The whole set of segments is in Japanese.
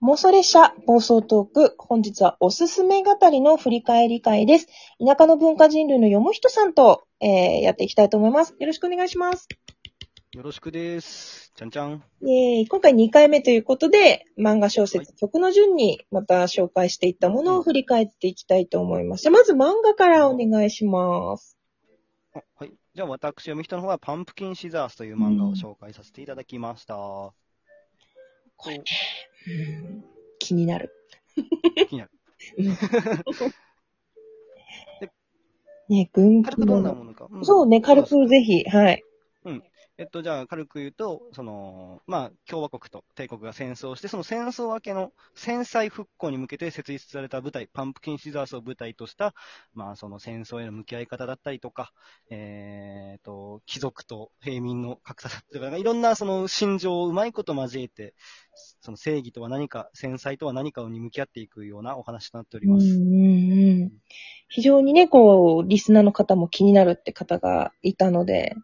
妄想列車暴走トーク。本日はおすすめ語りの振り返り会です。田舎の文化人類のよもひとさんと、えー、やっていきたいと思います。よろしくお願いします。よろしくです。ちゃんちゃん。イェーイ今回2回目ということで、漫画小説、曲の順にまた紹介していったものを振り返っていきたいと思います。じゃあまず漫画からお願いします。あはい。じゃあ私、読み人の方はパンプキンシザースという漫画を紹介させていただきました。これね、うん気になる。気になる。ね、軍軽くどんなものか。んそうね、軽くぜひ、はい。えっと、じゃあ、軽く言うと、その、まあ、共和国と帝国が戦争して、その戦争明けの戦災復興に向けて設立された部隊、パンプキンシザースを舞台とした、まあ、その戦争への向き合い方だったりとか、えー、と、貴族と平民の格差だったりとか、いろんなその心情をうまいこと交えて、その正義とは何か、戦災とは何かに向き合っていくようなお話となっております。うんうんうん非常にね、こう、リスナーの方も気になるって方がいたので、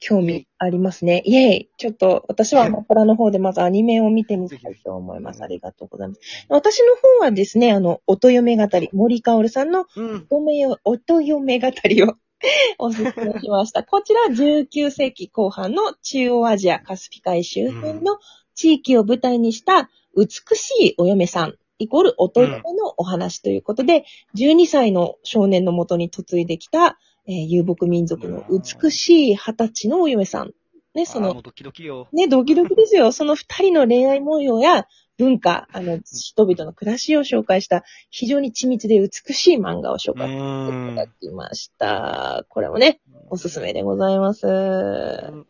興味ありますね。イェイちょっと、私はアマプラの方でまずアニメを見てみたいと思います。ありがとうございます。私の方はですね、あの、音嫁語り、森かおるさんのうん。音嫁音嫁語りを おすすめしました。こちらは19世紀後半の中央アジア、カスピ海周辺の地域を舞台にした美しいお嫁さん、イコール音嫁のお話ということで、12歳の少年のもとに嫁いできた、えー遊牧民族の美しい二十歳のお嫁さん。ね、そのドキドキよ。ね、ドキドキですよ。その二人の恋愛模様や文化、あの、人々の暮らしを紹介した、非常に緻密で美しい漫画を紹う介してい。ただきました。これもね、おすすめでございます。う ん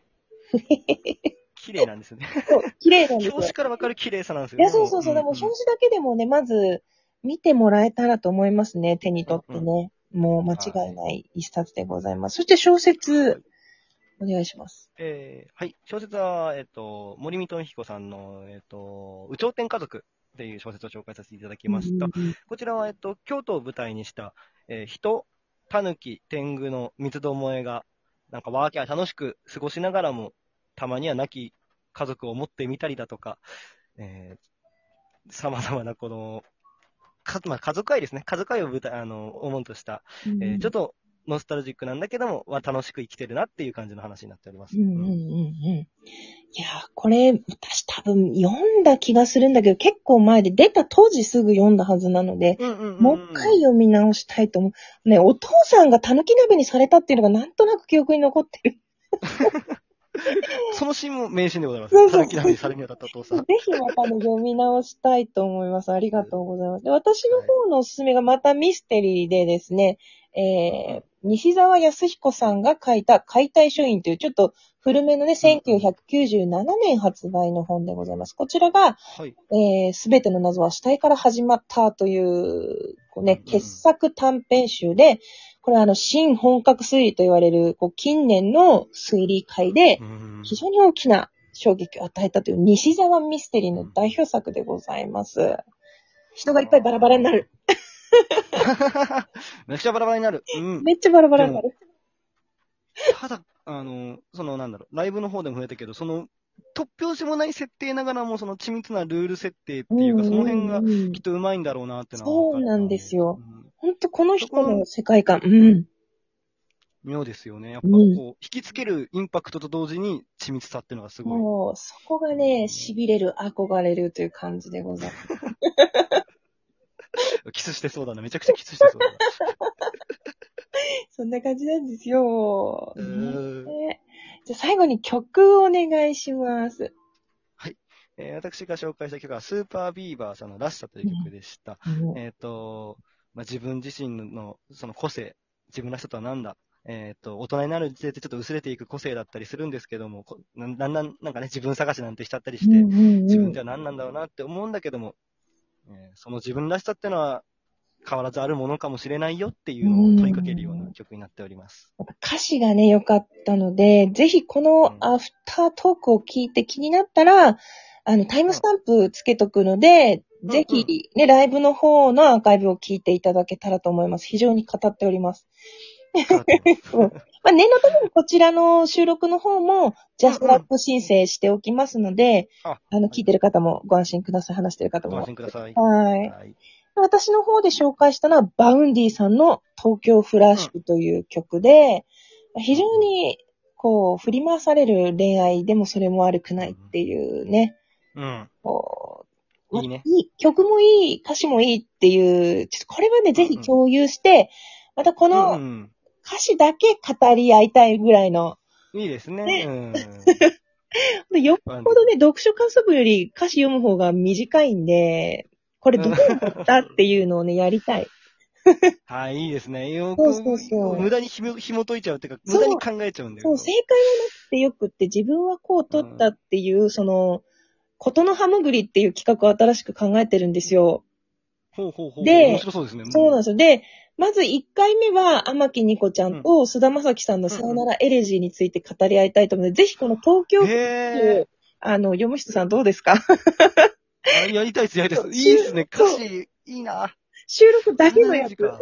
綺麗なんですよね。そう綺麗なんですよ。表紙からわかる綺麗さなんですよいや、そうそうそう。でも、ん表紙だけでもね、まず、見てもらえたらと思いますね。手に取ってね。もう間違いない一冊でございます。そして小説、お願いします。えーはい。小説は、えっ、と、森見智彦さんの、えっ、と、有頂天家族っていう小説を紹介させていただきました。こちらは、えっ、と、京都を舞台にした、えー人、狸、天狗の三つどもえが、なんかワーキャー楽しく過ごしながらも、たまには亡き家族を持ってみたりだとか、えー、様々なこの、か、まあ、家族愛ですね。家族愛を舞台、あの、主とした、えーちょっと、ノスタルジックなんだけども、は楽しく生きてるなっていう感じの話になっております。うんうんうんうん。いやー、これ、私多分読んだ気がするんだけど、結構前で出た当時すぐ読んだはずなので、うんうんうんもう一回読み直したいと思う。ね、お父さんが狸鍋にされたっていうのがなんとなく記憶に残ってる。そのシーンも名シーンでございます。そうそうたぬき鍋にされに当たったお父さん。ぜひまたね、読み直したいと思います。ありがとうございます。で私の方のおすすめがまたミステリーでですね、えー、西澤康彦さんが書いた解体書院というちょっと古めのね、1997年発売の本でございます。こちらが、はい。えー、すべての謎は死体から始まったという、こうね、うん傑作短編集で、これはあの、新本格推理と言われる、こう、近年の推理会でう、ん非常に大きな衝撃を与えたという西沢ミステリーの代表作でございます。人がいっぱいバラバラになる。めちゃくちゃバラバラになる。うん。めっちゃバラバラになる。ただ、あの、そのなんだろう、ライブの方でも触れたけど、その、突拍子もない設定ながらも、その緻密なルール設定っていうか、その辺がうんきっとうまいんだろうなってのはそうなんですようんほんとこの人の世界観。うん。妙ですよね。やっぱうんこう、引きつけるインパクトと同時に緻密さっていうのがすごい。もう、そこがね、痺れる、憧れるという感じでございます。キスしてそうだな。めちゃくちゃキスしてそうだな。そんな感じなんですよ。じゃあ最後に曲をお願いします。えー私が紹介した曲は、スーパービーバーさんのらしさという曲でした。えっ、と、まあ、自分自身のその個性、自分らしさとは何だえっ、と、大人になるにつれてちょっと薄れていく個性だったりするんですけども、こだんだんなんかね、自分探しなんてしちゃったりして、自自分では何なんだろうなって思うんだけども、えーその自分らしさってのは変わらずあるものかもしれないよっていうのを問いかけるような曲になっております。歌詞がね、良かったので、ぜひこのアフタートークを聞いて気になったら、あの、タイムスタンプつけとくので、んぜひね、ライブの方のアーカイブを聞いていただけたらと思います。非常に語っております。まあ、念のためにこちらの収録の方も、ジャストラップ申請しておきますので、ああの、聞いてる方もご安心ください。話してる方もご安心ください。はい。はい。私の方で紹介したのは、 Vaundy さんの東京フラッシュという曲で、非常に、こう、振り回される恋愛でもそれも悪くないっていうね、うん。こういいね。いい、曲もいい、歌詞もいいっていう、ちょっとこれはね、ぜひ共有して、またこうのん。歌詞だけ語り合いたいぐらいの、いいですね。ねうん。でよっぽどね、読書感想文より歌詞読む方が短いんで、これどうだったっていうのをね、やりたい。はい、いいですね。よそうそうそうく、無駄にひも紐解いちゃうっていうか、無駄に考えちゃうんだよそう、。正解はなくてよくって自分はこう取ったっていう、その、ことのハムグリっていう企画を新しく考えてるんですよ。ほうほうほう。で面白そうですね。そうなんですよ。で、まず1回目は、天木ニコちゃんと菅田将暉さんのさよならエレジーについて語り合いたいと思うので、ぜひこの東京へあの、読む人さんどうですか？え。やりたいです、やりたいです。いいですね。歌詞、いいな。収録だけのやつ。マジか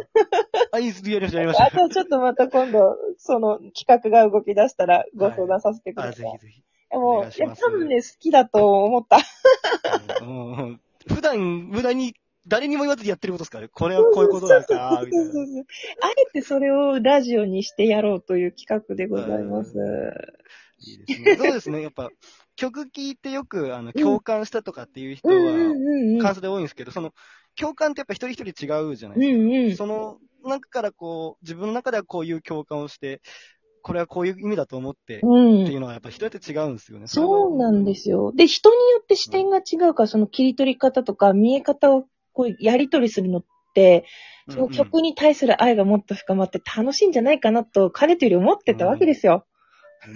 あ、いいです。やりました、やりましあた。とちょっとまた今度、その企画が動き出したらご相談させてくあ、ださい。ぜひぜひ。でも、いや、お願いします多分ね、好きだと思った。うんうん普段、無駄に、誰にも言わずにやってることですからね。これはこういうことだから、みたいな。そうそうそうあえてそれをラジオにしてやろうという企画でございます。いいですね。そうですね。やっぱ、曲聴いてよく、あの、共感したとかっていう人うんうんは、うんうん。感想で多いんですけど、その、共感ってやっぱ一人一人違うじゃないうんですか。うん。その中からこう、自分の中ではこういう共感をして、これはこういう意味だと思って、ってうんいうのはやっぱ人によって違うんですよね。そうなんですよ。で、人によって視点が違うから、その切り取り方とか見え方をこうやり取りするのって、うんその曲に対する愛がもっと深まって楽しいんじゃないかなと、かねてより思ってたわけですよ。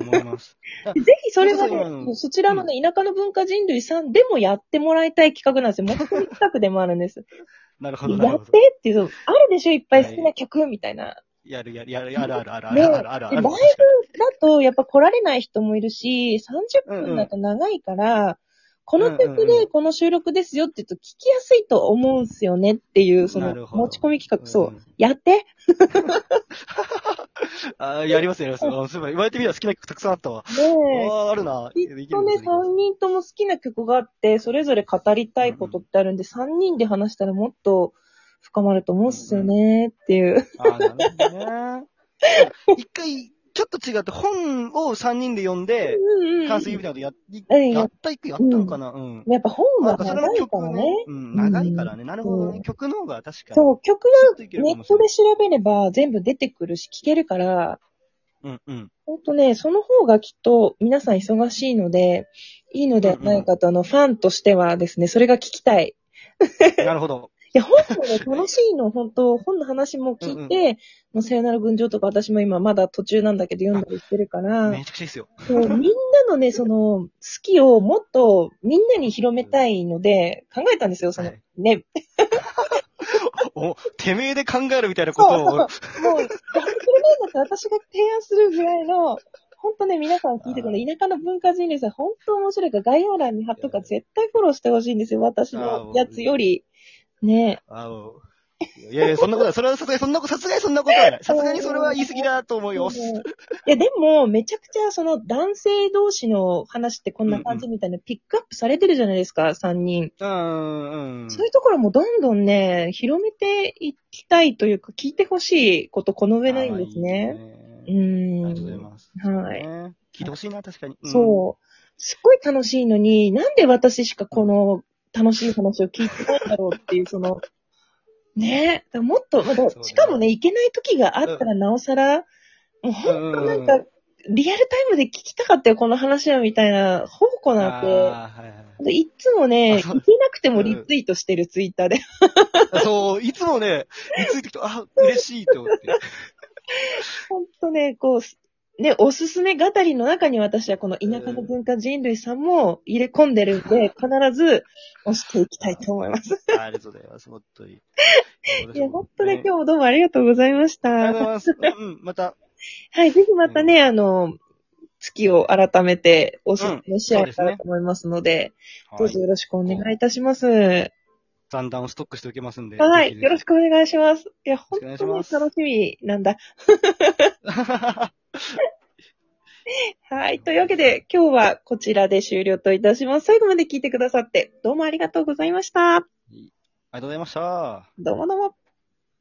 思います。でぜひそれはね、そちらのね、田舎の文化人類さんでもやってもらいたい企画なんですよ。もともと企画でもあるんです。なるほど、なやっ。てっていう、あるでしょ？いっぱい好きな曲みたいな。やる、やる、やる、あるあるあるあるあるあるある。でライブだと、やっぱ来られない人もいるし、30分だと長いから、この曲でこの収録ですよって言うと聞きやすいと思うんすよねっていう、その持ち込み企画、そう。やってあやりますやります。あそういえば言われてみれば好きな曲たくさんあったわ。ねああ、あるな。きっとね、3人とも好きな曲があって、それぞれ語りたいことってあるんで、3人で話したらもっと深まると思うっすよねっていう。ああ、なるほどね。一回、ちょっと違って本を3人で読んで、うんうん関水みたいなのやっうんやった一回やったのかな？うん。やっぱ本がなんかそれ長いからね。うん、長いからね。なるほどね。うん曲の方が確かに。そう、曲はネットで調べれば全部出てくるし、聞けるから、うんうん。ほんとね、その方がきっと皆さん忙しいので、いいのではないかと、あの、ファンとしてはですね、それが聞きたい。なるほど。いや、本もね、楽しいの、本当本の話も聞いて、もうさよなら群青とか私も今まだ途中なんだけど読んだりしてるから、めちゃくちゃいいっすよ。そうみんなのね、その、好きをもっとみんなに広めたいので、考えたんですよ、その、はいね、お、てめえで考えるみたいなことを。もう、やってくれないんだったら私が提案するぐらいの、本当ね、皆さん聞いてくれ、田舎の文化人類さん、本当面白いから概要欄に貼っとくから絶対フォローしてほしいんですよ、私のやつより。ねあおいやいや、そんなことは、それはさすがにそんなこと、さすがにそんなことはない。さすがにそれは言い過ぎだと思うよ。いや、でも、めちゃくちゃ、その、男性同士の話ってこんな感じみたいな、ピックアップされてるじゃないですか、3人。うん、うん。そういうところもどんどんね、広めていきたいというか、聞いてほしいこと、この上ないんですね。いいねありがとうございん。ます。はい。ね聞いてほしいな、確かに。んそう。すっごい楽しいのに、なんで私しかこの楽しい話を聞いてないんだろうっていう、その、ねえ、もっと、ましかもね、いけない時があったらなおさら、もうほんとなんか、リアルタイムで聞きたかったよ、この話は、みたいな、宝庫なんて。いはいでいつもね、いけなくてもリツイートしてる、ツイッターで。そう、いつもね、いついてきて、あ、嬉しいって思って。ほんとね、こう、ね、おすすめ語りの中に私はこの田舎の文化人類さんも入れ込んでるんで、必ず押していきたいと思います。ありがとうございます、本当に。いや、ほんとね、今日もどうもありがとうございましありがとうございた。ます。うん、また、はい、ぜひまたね、あの、月を改めておすすめし合えたらと思いますので、どうはいぞよろしくお願いいたします。残弾をストックしておきますんで。はい。よろしく。くお願いします。いや、ろ本当に楽しみなんだ。はい。というわけで、今日はこちらで終了といたします。最後まで聞いてくださって、どうもありがとうございました。ありがとうございました。どうもどうも。